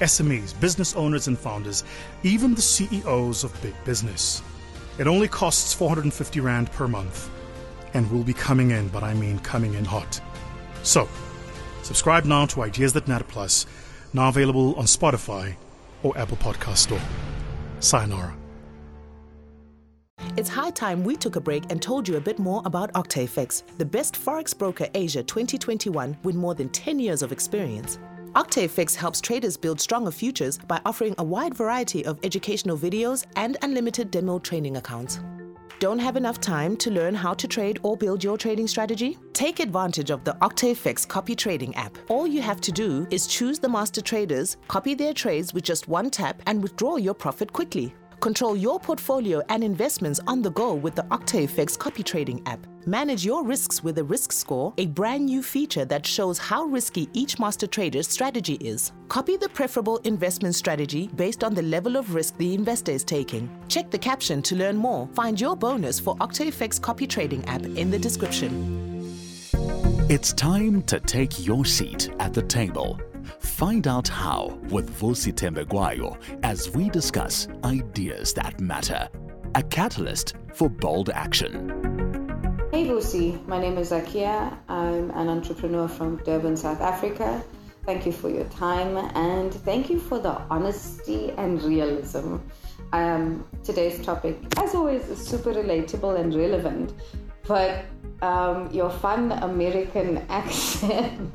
SMEs, business owners, and founders, even the CEOs of big business. It only costs 450 Rand per month and will be coming in, but I mean coming in hot. So, subscribe now to Ideas That Matter Plus, now available on Spotify or Apple Podcast Store. Sayonara. It's high time we took a break and told you a bit more about OctaFX, the best forex broker Asia 2021 with more than 10 years of experience. OctaFX helps traders build stronger futures by offering a wide variety of educational videos and unlimited demo training accounts. Don't have enough time to learn how to trade or build your trading strategy? Take advantage of the OctaFX copy trading app. All you have to do is choose the master traders, copy their trades with just one tap, and withdraw your profit quickly. Control your portfolio and investments on the go with the OctaFX copy trading app. Manage your risks with a risk score, a brand new feature that shows how risky each master trader's strategy is. Copy the preferable investment strategy based on the level of risk the investor is taking. Check the caption to learn more. Find your bonus for OctaFX copy trading app in the description. It's time to take your seat at the table. Find out how with Vusi Thembekwayo as we discuss ideas that matter. A catalyst for bold action. Hey Vusi, my name is Akia. I'm an entrepreneur from Durban, South Africa. Thank you for your time and thank you for the honesty and realism. Um, today's topic, as always, is super relatable and relevant, but um, your fun American accent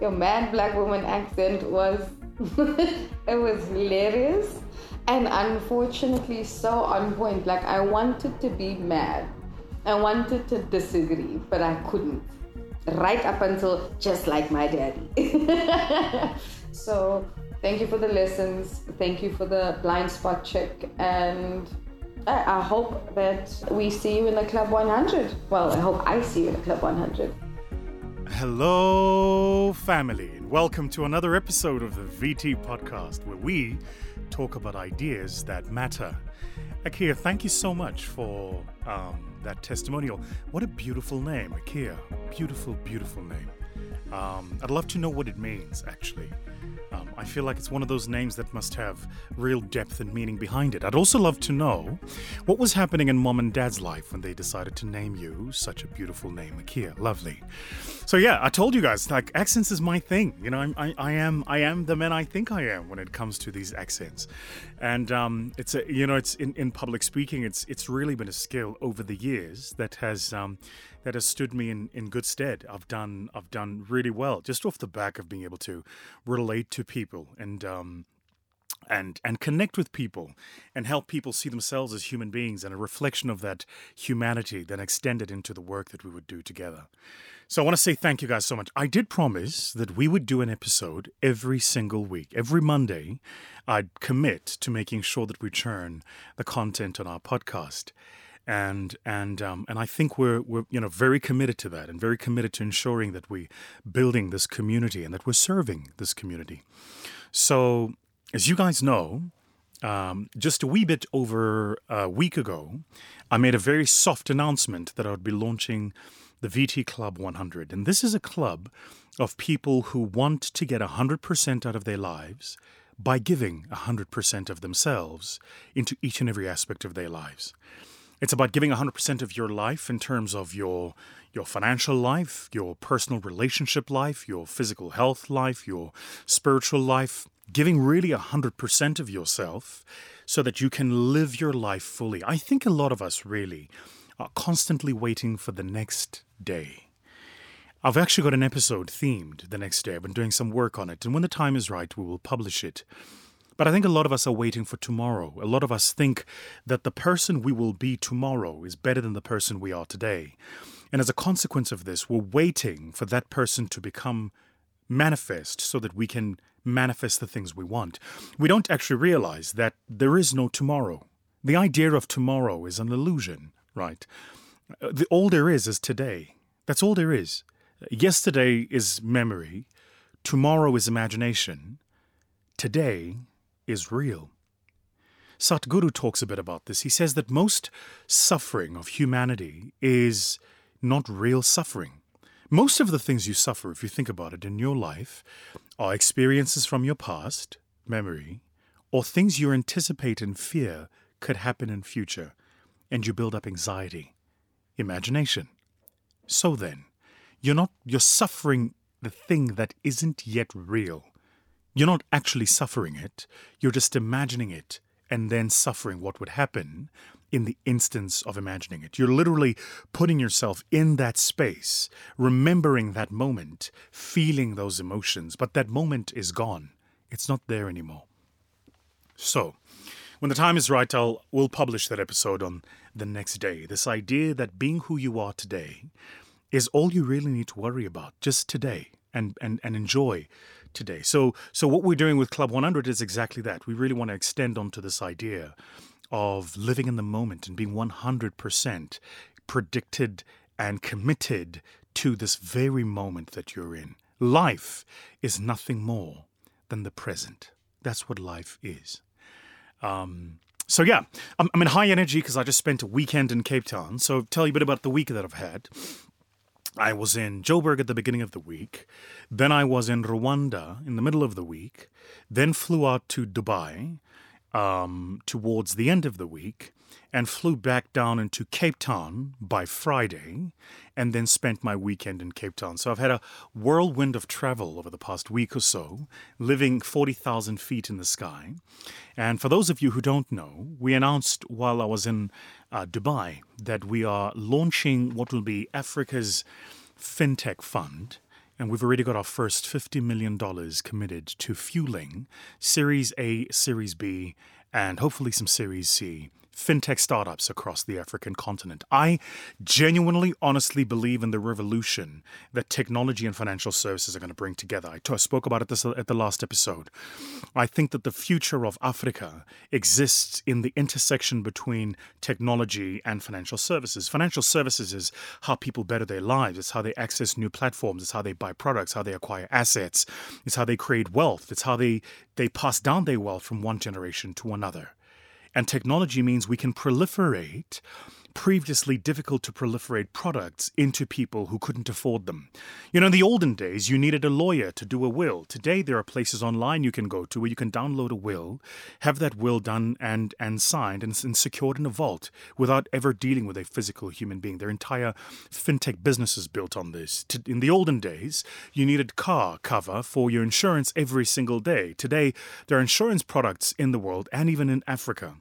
your mad black woman accent was it was hilarious and unfortunately so on point. Like i wanted to be mad. I wanted to disagree but i couldn't. Right up until just like my daddy. So thank you for the lessons. Thank you for the blind spot check. And I, I hope that we see you in the club 100 well i hope i see you in the club 100 Hello, family, and welcome to another episode of the VT podcast where we talk about ideas that matter. Akia, thank you so much for um, that testimonial. What a beautiful name, Akia. Beautiful, beautiful name. Um, I'd love to know what it means, actually. I feel like it's one of those names that must have real depth and meaning behind it. I'd also love to know what was happening in mom and dad's life when they decided to name you such a beautiful name, Akia. Lovely. So yeah, I told you guys, like accents is my thing. You know, I'm, I, I am I am the man I think I am when it comes to these accents, and um, it's a you know it's in, in public speaking, it's it's really been a skill over the years that has um, that has stood me in, in good stead. I've done I've done really well just off the back of being able to relate to people and um, and and connect with people and help people see themselves as human beings and a reflection of that humanity then extended into the work that we would do together. So I want to say thank you guys so much. I did promise that we would do an episode every single week. Every Monday, I'd commit to making sure that we churn the content on our podcast and and um, and I think we're we're you know very committed to that and very committed to ensuring that we're building this community and that we're serving this community. So as you guys know, um, just a wee bit over a week ago, I made a very soft announcement that I would be launching the VT Club 100, and this is a club of people who want to get 100% out of their lives by giving 100% of themselves into each and every aspect of their lives. It's about giving 100% of your life in terms of your your financial life, your personal relationship life, your physical health life, your spiritual life, giving really 100% of yourself so that you can live your life fully. I think a lot of us really are constantly waiting for the next day. I've actually got an episode themed the next day. I've been doing some work on it, and when the time is right, we will publish it. But I think a lot of us are waiting for tomorrow. A lot of us think that the person we will be tomorrow is better than the person we are today. And as a consequence of this, we're waiting for that person to become manifest so that we can manifest the things we want, we don't actually realize that there is no tomorrow. The idea of tomorrow is an illusion, right? Uh, the, all there is is today. That's all there is. Yesterday is memory, tomorrow is imagination, today is real. Sadhguru talks a bit about this. He says that most suffering of humanity is not real suffering. Most of the things you suffer, if you think about it in your life, are experiences from your past, memory, or things you anticipate and fear could happen in future, and you build up anxiety, imagination. So then, you're not you're suffering the thing that isn't yet real. You're not actually suffering it, you're just imagining it and then suffering what would happen in the instance of imagining it. You're literally putting yourself in that space, remembering that moment, feeling those emotions, but that moment is gone. It's not there anymore. So, when the time is right, I'll we'll publish that episode on the next day. This idea that being who you are today is all you really need to worry about, just today, and and, and enjoy today. So so what we're doing with Club 100 is exactly that. We really want to extend onto this idea of living in the moment and being 100% predicted and committed to this very moment that you're in. Life is nothing more than the present. That's what life is. Um, so yeah, I'm, I'm in high energy because I just spent a weekend in Cape Town. So tell you a bit about the week that I've had. I was in Joburg at the beginning of the week. Then I was in Rwanda in the middle of the week. Then flew out to Dubai um, towards the end of the week and flew back down into Cape Town by Friday and then spent my weekend in Cape Town. So I've had a whirlwind of travel over the past week or so, living 40,000 feet in the sky. And for those of you who don't know, we announced while I was in uh, Dubai that we are launching what will be Africa's fintech fund and we've already got our first $50 million committed to fueling Series A, Series B, and hopefully some Series C fintech startups across the African continent. I genuinely, honestly believe in the revolution that technology and financial services are going to bring together. I, t- I spoke about it this, at the last episode. I think that the future of Africa exists in the intersection between technology and financial services. Financial services is how people better their lives, it's how they access new platforms, it's how they buy products, how they acquire assets, it's how they create wealth, it's how they, they pass down their wealth from one generation to another. And technology means we can proliferate previously difficult to proliferate products into people who couldn't afford them. You know, in the olden days, you needed a lawyer to do a will. Today, there are places online you can go to where you can download a will, have that will done and, and signed and, and secured in a vault without ever dealing with a physical human being. Their entire fintech business is built on this. In the olden days, you needed car cover for your insurance every single day. Today, there are insurance products in the world and even in Africa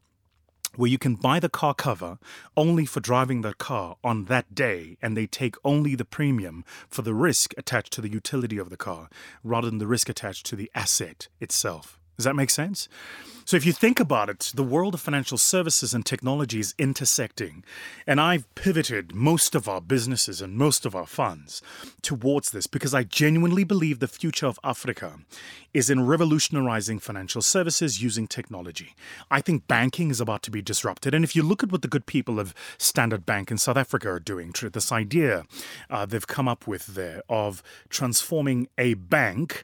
where you can buy the car cover only for driving the car on that day, and they take only the premium for the risk attached to the utility of the car rather than the risk attached to the asset itself. Does that make sense? So, if you think about it, the world of financial services and technology is intersecting. And I've pivoted most of our businesses and most of our funds towards this because I genuinely believe the future of Africa is in revolutionizing financial services using technology. I think banking is about to be disrupted. And if you look at what the good people of Standard Bank in South Africa are doing, this idea uh, they've come up with there of transforming a bank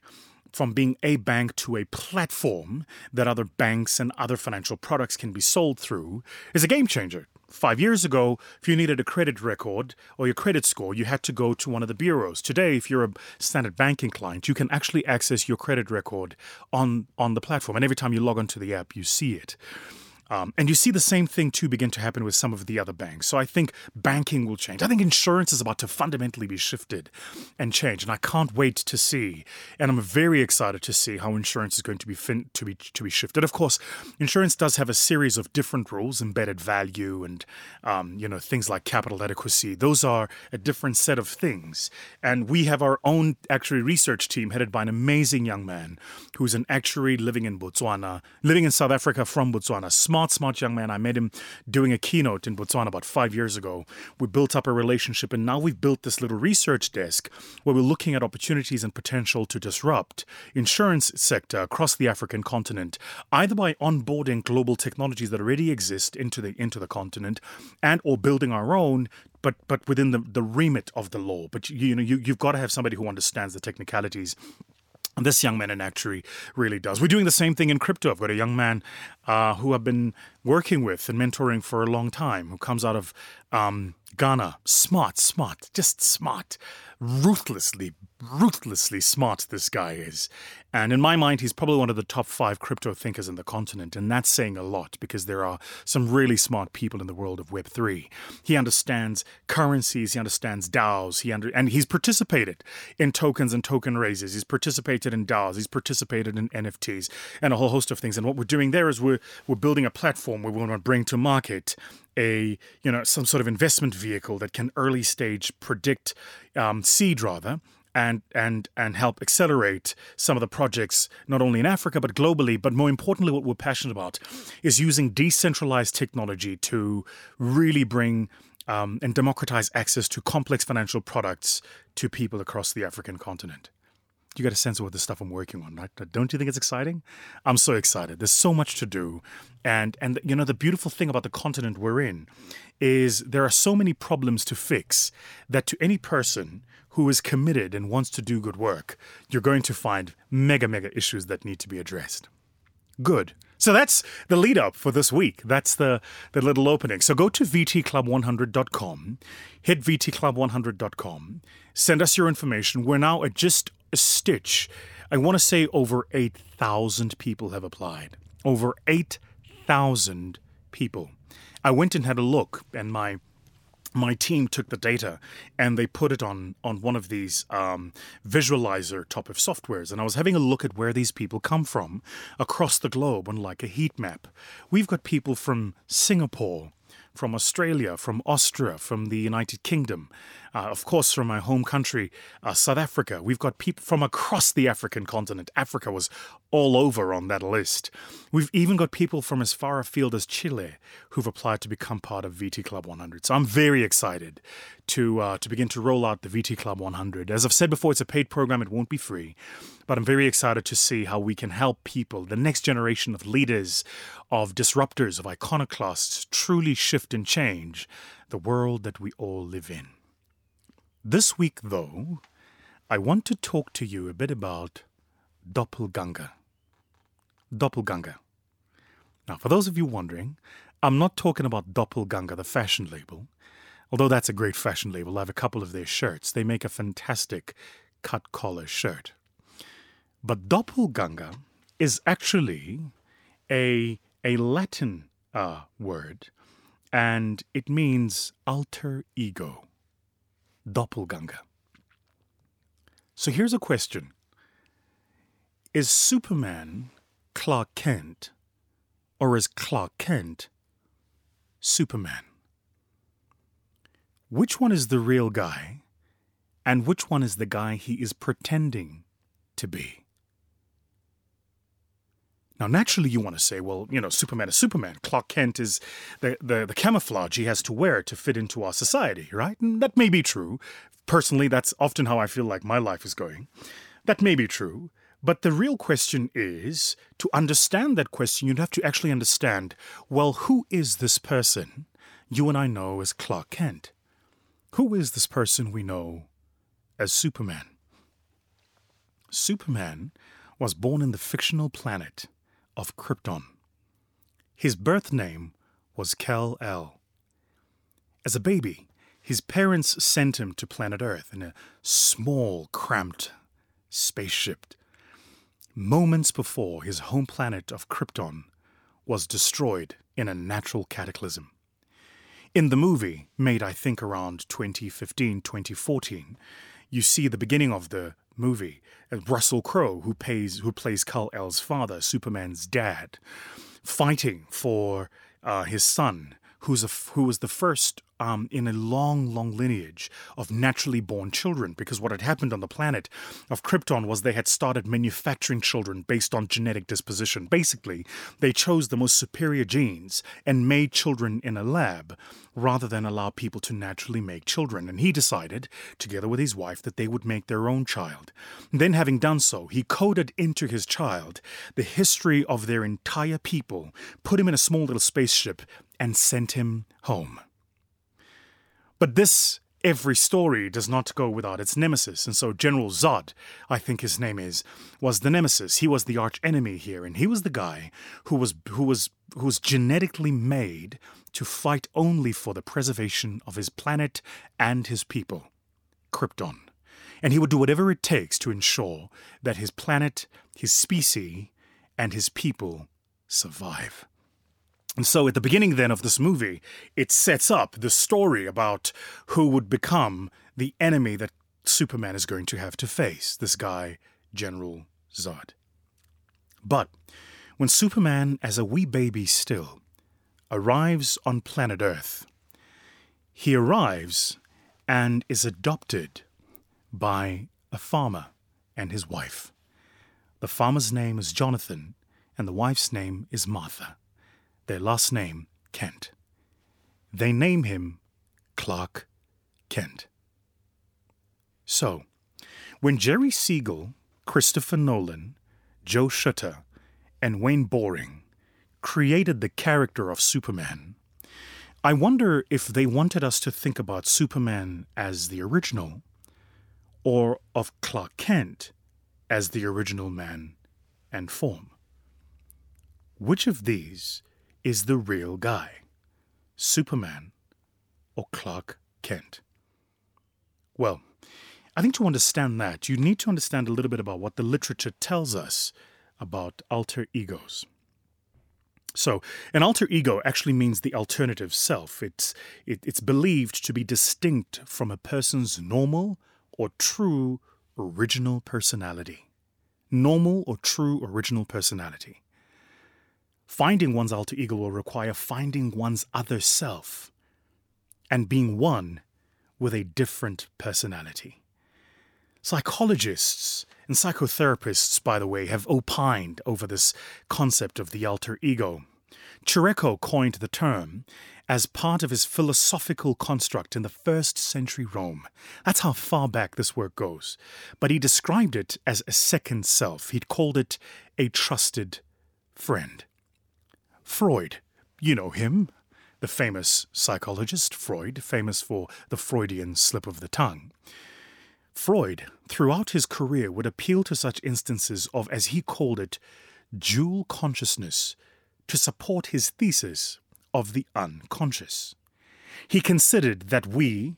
from being a bank to a platform that other banks and other financial products can be sold through is a game changer. Five years ago, if you needed a credit record or your credit score, you had to go to one of the bureaus. Today, if you're a standard banking client, you can actually access your credit record on, on the platform. And every time you log onto the app, you see it. Um, and you see the same thing too begin to happen with some of the other banks. So I think banking will change. I think insurance is about to fundamentally be shifted and change, and I can't wait to see. And I'm very excited to see how insurance is going to be fin- to be to be shifted. Of course, insurance does have a series of different rules, embedded value, and um, you know things like capital adequacy. Those are a different set of things. And we have our own actuary research team headed by an amazing young man who's an actuary living in Botswana, living in South Africa from Botswana. Smart, smart young man. I met him doing a keynote in Botswana about five years ago. We built up a relationship, and now we've built this little research desk where we're looking at opportunities and potential to disrupt insurance sector across the African continent, either by onboarding global technologies that already exist into the into the continent, and or building our own but but within the, the remit of the law. But you, know you, you've got to have somebody who understands the technicalities this young man in actuary really does. We're doing the same thing in crypto. I've got a young man uh, who I've been working with and mentoring for a long time, who comes out of um, Ghana. Smart, smart, just smart, ruthlessly, ruthlessly smart. This guy is, and in my mind, he's probably one of the top five crypto thinkers in the continent, and that's saying a lot because there are some really smart people in the world of Web three. He understands currencies, he understands DAOs, he under, and he's participated in tokens and token raises. He's participated in DAOs, he's participated in NFTs, and a whole host of things. And what we're doing there is we're we're building a platform where we want to bring to market a you know some sort of investment vehicle that can early stage predict um, seed rather and and and help accelerate some of the projects not only in Africa but globally but more importantly what we're passionate about is using decentralized technology to really bring um, and democratize access to complex financial products to people across the African continent you get a sense of what the stuff I'm working on, right? Don't you think it's exciting? I'm so excited. There's so much to do, and and you know the beautiful thing about the continent we're in is there are so many problems to fix that to any person who is committed and wants to do good work, you're going to find mega mega issues that need to be addressed. Good. So that's the lead up for this week. That's the, the little opening. So go to vtclub100.com, hit vtclub100.com, send us your information. We're now at just a stitch. I want to say over 8,000 people have applied. Over 8,000 people. I went and had a look, and my my team took the data and they put it on on one of these um, visualizer type of softwares. And i was having a look at where these people come from across the globe on like a heat map. We've got people from singapore from Australia, from Austria, from the United Kingdom, uh, of course, from my home country, uh, South Africa. We've got people from across the African continent. Africa was all over on that list. We've even got people from as far afield as Chile who've applied to become part of VT Club 100. So I'm very excited to uh, to begin to roll out the VT Club 100. As I've said before, it's a paid program; it won't be free. But I'm very excited to see how we can help people, the next generation of leaders, of disruptors, of iconoclasts, truly shift and change the world that we all live in. This week, though, I want to talk to you a bit about doppelganger. Doppelganger. Now, for those of you wondering, I'm not talking about Doppelganger, the fashion label, although that's a great fashion label. I have a couple of their shirts. They make a fantastic cut collar shirt. But doppelganger is actually a, a Latin uh, word, and it means alter ego. Doppelganger. So here's a question Is Superman Clark Kent, or is Clark Kent Superman? Which one is the real guy, and which one is the guy he is pretending to be? Now, naturally, you want to say, well, you know, Superman is Superman. Clark Kent is the, the, the, camouflage he has to wear to fit into our society, right? And that may be true. Personally, that's often how I feel like my life is going. That may be true. But the real question is to understand that question, you'd have to actually understand well, who is this person you and I know as Clark Kent? Who is this person we know as Superman? Superman was born in the fictional planet of Krypton. His birth name was Kal El. As a baby, his parents sent him to planet Earth in a small, cramped spaceship. Moments before his home planet of Krypton was destroyed in a natural cataclysm. In the movie, made I think around 2015, 2014, you see the beginning of the movie. And Russell Crowe, who plays who plays Kal El's father, Superman's dad, fighting for uh, his son, who's a, who was the first um, in a long, long lineage of naturally born children. Because what had happened on the planet of Krypton was they had started manufacturing children based on genetic disposition. Basically, they chose the most superior genes and made children in a lab rather than allow people to naturally make children. And he decided, together with his wife, that they would make their own child. Then, having done so, he coded into his child the history of their entire people, put him in a small little spaceship, and sent him home. But this every story does not go without its nemesis, and so General Zod, I think his name is, was the nemesis. He was the arch enemy here, and he was the guy who was who was who was genetically made to fight only for the preservation of his planet and his people, Krypton. And he would do whatever it takes to ensure that his planet, his species, and his people survive. And so at the beginning then of this movie, it sets up the story about who would become the enemy that Superman is going to have to face this guy, General Zod. But when Superman, as a wee baby still, arrives on planet Earth, he arrives and is adopted by a farmer and his wife. The farmer's name is Jonathan, and the wife's name is Martha their last name Kent. They name him Clark Kent. So, when Jerry Siegel, Christopher Nolan, Joe Shuster, and Wayne Boring created the character of Superman, I wonder if they wanted us to think about Superman as the original or of Clark Kent as the original man and form. Which of these is the real guy Superman or Clark Kent? Well, I think to understand that, you need to understand a little bit about what the literature tells us about alter egos. So, an alter ego actually means the alternative self. It's, it, it's believed to be distinct from a person's normal or true original personality. Normal or true original personality. Finding one's alter ego will require finding one's other self and being one with a different personality. Psychologists and psychotherapists, by the way, have opined over this concept of the alter ego. Cicero coined the term as part of his philosophical construct in the first century Rome. That's how far back this work goes. But he described it as a second self. He'd called it a trusted friend. Freud. You know him, the famous psychologist Freud, famous for the Freudian slip of the tongue. Freud, throughout his career, would appeal to such instances of, as he called it, dual consciousness to support his thesis of the unconscious. He considered that we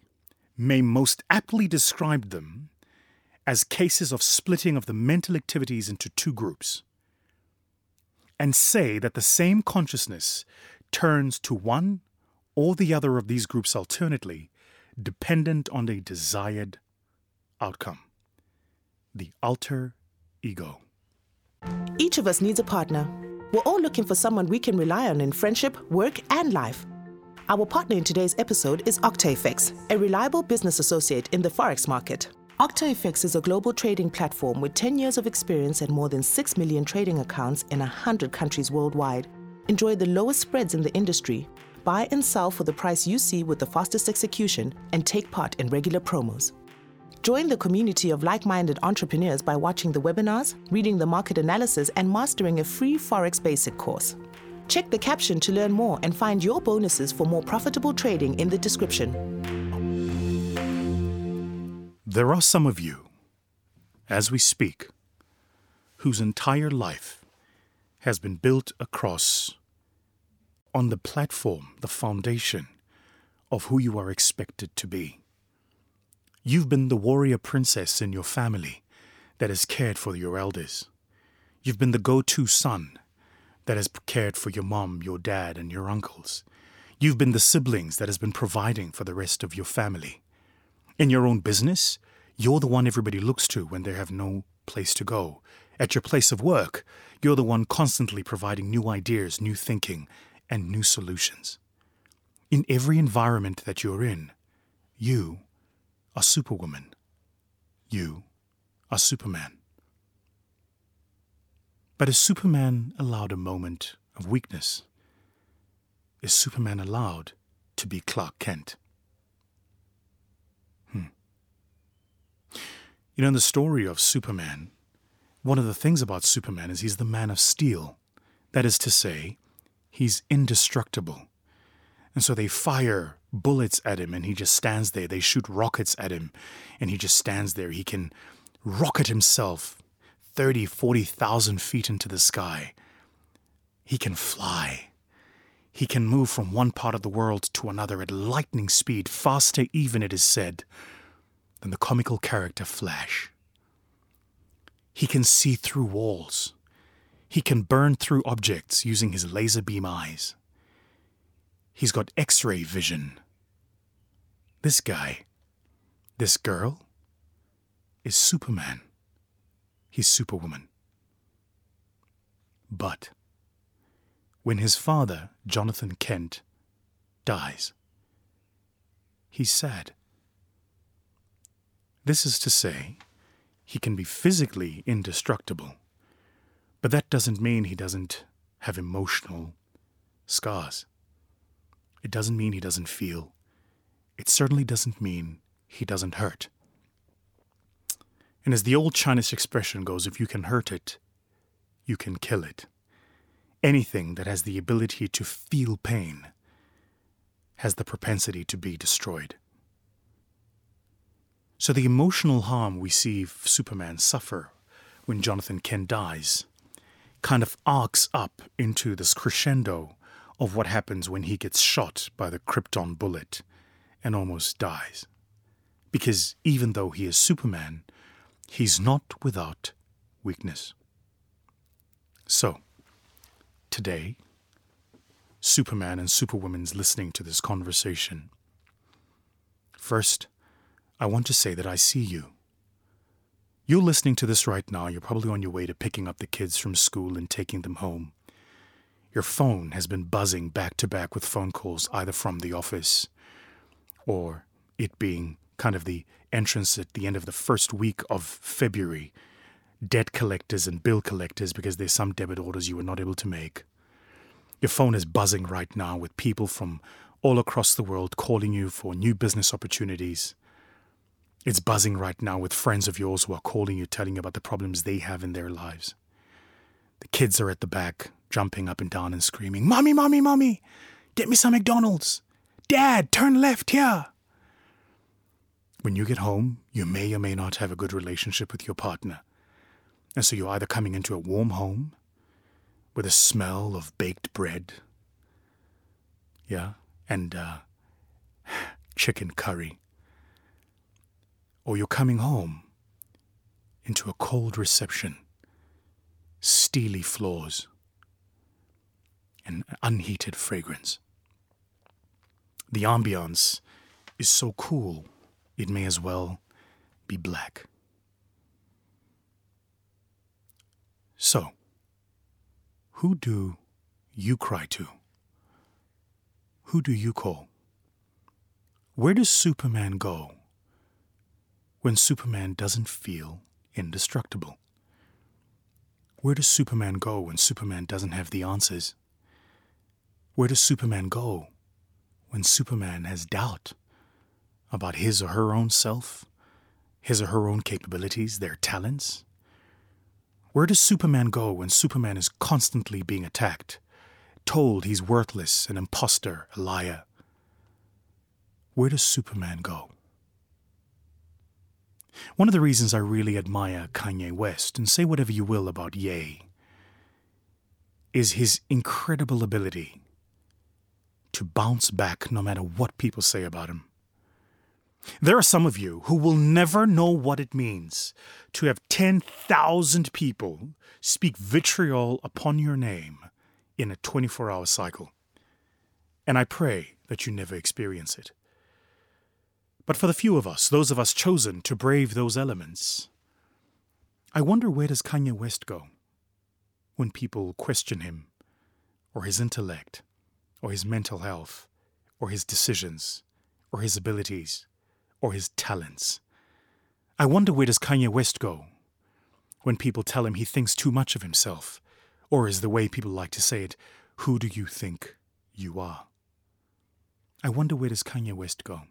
may most aptly describe them as cases of splitting of the mental activities into two groups and say that the same consciousness turns to one or the other of these groups alternately, dependent on a desired outcome. The alter ego. Each of us needs a partner. We're all looking for someone we can rely on in friendship, work, and life. Our partner in today's episode is OctaFX, a reliable business associate in the Forex market. OctaFX is a global trading platform with 10 years of experience and more than 6 million trading accounts in 100 countries worldwide. Enjoy the lowest spreads in the industry. Buy and sell for the price you see with the fastest execution and take part in regular promos. Join the community of like minded entrepreneurs by watching the webinars, reading the market analysis, and mastering a free Forex basic course. Check the caption to learn more and find your bonuses for more profitable trading in the description. There are some of you, as we speak, whose entire life has been built across on the platform, the foundation of who you are expected to be. You've been the warrior princess in your family that has cared for your elders. You've been the go to son that has cared for your mom, your dad, and your uncles. You've been the siblings that has been providing for the rest of your family. In your own business, you're the one everybody looks to when they have no place to go. At your place of work, you're the one constantly providing new ideas, new thinking, and new solutions. In every environment that you're in, you are Superwoman. You are Superman. But is Superman allowed a moment of weakness? Is Superman allowed to be Clark Kent? You know, in the story of Superman, one of the things about Superman is he's the man of steel. That is to say, he's indestructible. And so they fire bullets at him and he just stands there. They shoot rockets at him and he just stands there. He can rocket himself 30, 40,000 feet into the sky. He can fly. He can move from one part of the world to another at lightning speed, faster, even it is said, than the comical character Flash. He can see through walls. He can burn through objects using his laser beam eyes. He's got X ray vision. This guy, this girl, is Superman. He's Superwoman. But when his father, Jonathan Kent, dies, he's sad. This is to say, he can be physically indestructible, but that doesn't mean he doesn't have emotional scars. It doesn't mean he doesn't feel. It certainly doesn't mean he doesn't hurt. And as the old Chinese expression goes, if you can hurt it, you can kill it. Anything that has the ability to feel pain has the propensity to be destroyed. So the emotional harm we see Superman suffer when Jonathan Kent dies kind of arcs up into this crescendo of what happens when he gets shot by the Krypton bullet and almost dies. Because even though he is Superman, he's not without weakness. So, today, Superman and Superwoman's listening to this conversation. First, I want to say that I see you. You're listening to this right now. You're probably on your way to picking up the kids from school and taking them home. Your phone has been buzzing back to back with phone calls either from the office or it being kind of the entrance at the end of the first week of February, debt collectors and bill collectors because there's some debit orders you were not able to make. Your phone is buzzing right now with people from all across the world calling you for new business opportunities. It's buzzing right now with friends of yours who are calling you, telling you about the problems they have in their lives. The kids are at the back, jumping up and down and screaming, Mommy, Mommy, Mommy, get me some McDonald's. Dad, turn left here. When you get home, you may or may not have a good relationship with your partner. And so you're either coming into a warm home with a smell of baked bread, yeah, and uh, chicken curry, or you're coming home into a cold reception, steely floors, and unheated fragrance. The ambiance is so cool, it may as well be black. So, who do you cry to? Who do you call? Where does Superman go when Superman doesn't feel indestructible? Where does Superman go when Superman doesn't have the answers? Where does Superman go when Superman has doubt about his or her own self, his or her own capabilities, their talents? Where does Superman go when Superman is constantly being attacked, told he's worthless, an impostor, a liar? Where does Superman go? One of the reasons I really admire Kanye West, and say whatever you will about Ye, is his incredible ability to bounce back no matter what people say about him. There are some of you who will never know what it means to have 10,000 people speak vitriol upon your name in a 24 hour cycle. And I pray that you never experience it. But for the few of us, those of us chosen to brave those elements, I wonder where does Kanye West go when people question him or his intellect or his mental health or his decisions, or his abilities, or his talents. I wonder where does Kanye West go when people tell him he thinks too much of himself, or is the way people like to say it, who do you think you are? I wonder where does Kanye West go?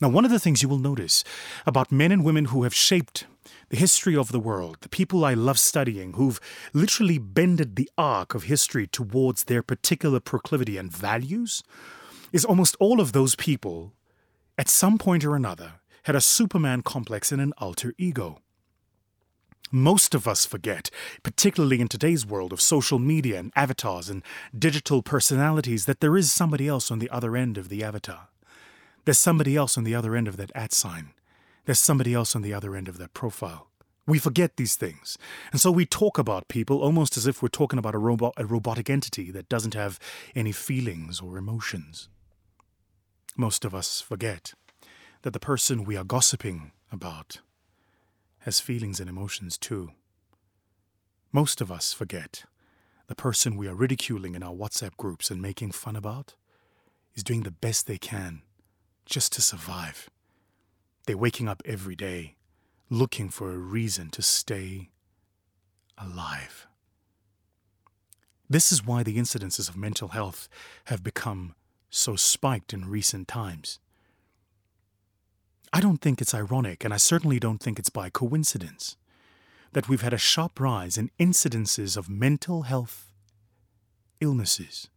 Now, one of the things you will notice about men and women who have shaped the history of the world, the people I love studying, who've literally bended the arc of history towards their particular proclivity and values, is almost all of those people, at some point or another, had a Superman complex and an alter ego. Most of us forget, particularly in today's world of social media and avatars and digital personalities, that there is somebody else on the other end of the avatar. There's somebody else on the other end of that at sign. There's somebody else on the other end of that profile. We forget these things. And so we talk about people almost as if we're talking about a robot a robotic entity that doesn't have any feelings or emotions. Most of us forget that the person we are gossiping about has feelings and emotions too. Most of us forget the person we are ridiculing in our WhatsApp groups and making fun about is doing the best they can just to survive. They're waking up every day looking for a reason to stay alive. This is why the incidences of mental health have become so spiked in recent times. I don't think it's ironic, and I certainly don't think it's by coincidence, that we've had a sharp rise in incidences of mental health illnesses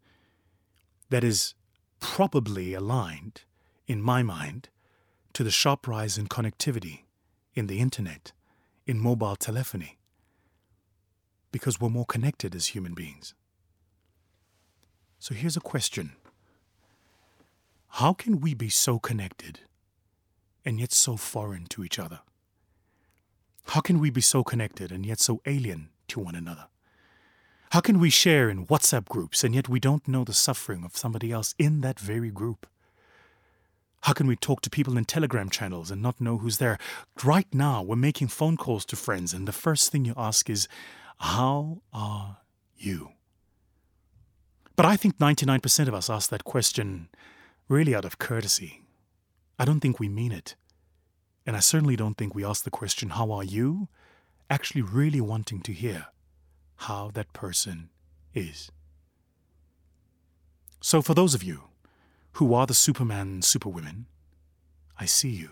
that is probably aligned in my mind, to the sharp rise in connectivity, in the internet, in mobile telephony, because we're more connected as human beings. So here's a question How can we be so connected and yet so foreign to each other? How can we be so connected and yet so alien to one another? How can we share in WhatsApp groups and yet we don't know the suffering of somebody else in that very group? How can we talk to people in Telegram channels and not know who's there? Right now, we're making phone calls to friends, and the first thing you ask is, How are you? But I think 99% of us ask that question really out of courtesy. I don't think we mean it. And I certainly don't think we ask the question, How are you? actually really wanting to hear how that person is. So, for those of you who are the Superman and Superwomen, I see you.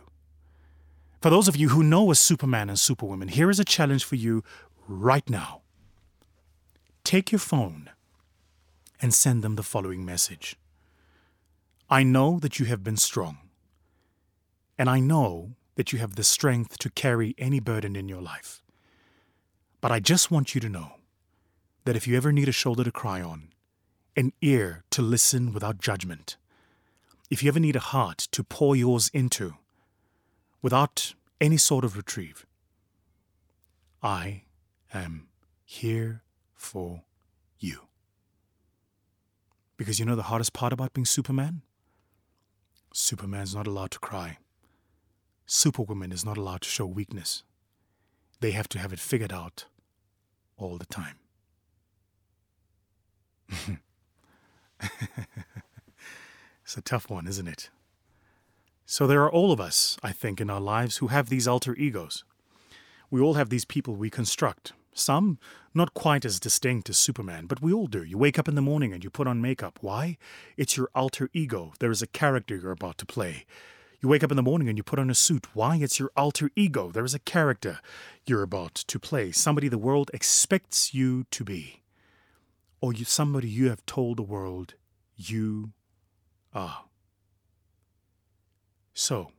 For those of you who know a Superman and Superwoman, here is a challenge for you right now. Take your phone and send them the following message I know that you have been strong, and I know that you have the strength to carry any burden in your life. But I just want you to know that if you ever need a shoulder to cry on, an ear to listen without judgment, if you ever need a heart to pour yours into without any sort of retrieve, I am here for you. Because you know the hardest part about being Superman? Superman's not allowed to cry. Superwoman is not allowed to show weakness. They have to have it figured out all the time. It's a tough one, isn't it? So there are all of us, I think, in our lives who have these alter egos. We all have these people we construct. Some not quite as distinct as Superman, but we all do. You wake up in the morning and you put on makeup. Why? It's your alter ego. There is a character you're about to play. You wake up in the morning and you put on a suit. Why? It's your alter ego. There is a character you're about to play, somebody the world expects you to be, or you, somebody you have told the world you Ah. So,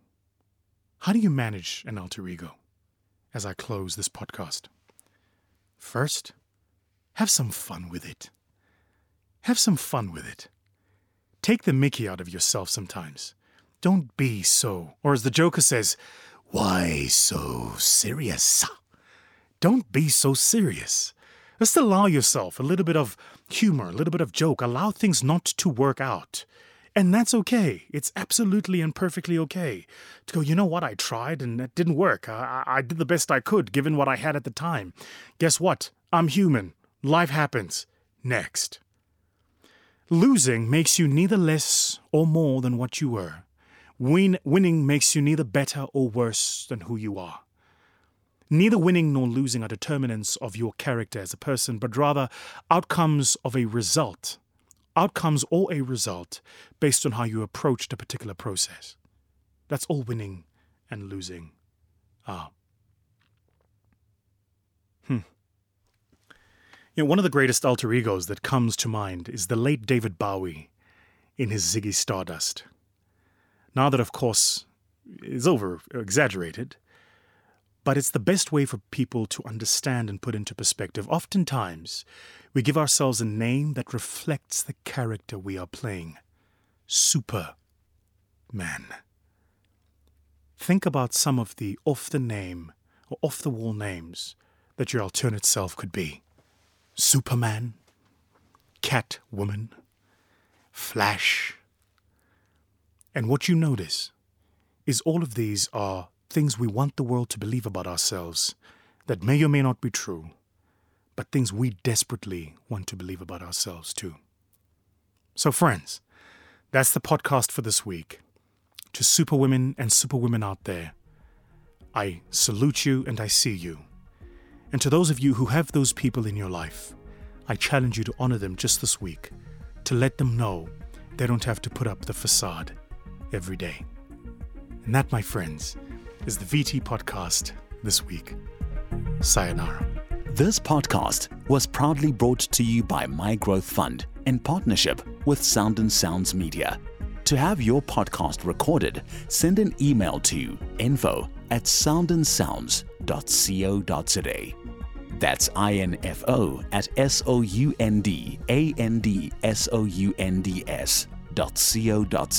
how do you manage an alter ego as I close this podcast? First, have some fun with it. Have some fun with it. Take the mickey out of yourself sometimes. Don't be so, or as the Joker says, why so serious? Don't be so serious. Just allow yourself a little bit of humor, a little bit of joke. Allow things not to work out. And that's okay. It's absolutely and perfectly okay to go, you know what? I tried and it didn't work. I, I did the best I could given what I had at the time. Guess what? I'm human. Life happens. Next. Losing makes you neither less or more than what you were. Win- winning makes you neither better or worse than who you are. Neither winning nor losing are determinants of your character as a person, but rather outcomes of a result. Outcomes or a result based on how you approached a particular process. That's all winning and losing are. Hmm. You know, one of the greatest alter egos that comes to mind is the late David Bowie in his Ziggy Stardust. Now that, of course, is over exaggerated, but it's the best way for people to understand and put into perspective. Oftentimes, we give ourselves a name that reflects the character we are playing Superman. Think about some of the off the name or off the wall names that your alternate self could be Superman, Catwoman, Flash. And what you notice is all of these are things we want the world to believe about ourselves that may or may not be true, but things we desperately want to believe about ourselves too. So, friends, that's the podcast for this week. To superwomen and superwomen out there, I salute you and I see you. And to those of you who have those people in your life, I challenge you to honor them just this week, to let them know they don't have to put up the facade every day. And that, my friends, is the VT podcast this week. Sayonara. This podcast was proudly brought to you by My Growth Fund in partnership with Sound and Sounds Media. To have your podcast recorded, send an email to info at soundandsounds.co.za. That's info at s o u n d a n d s o u n d s dot co dot.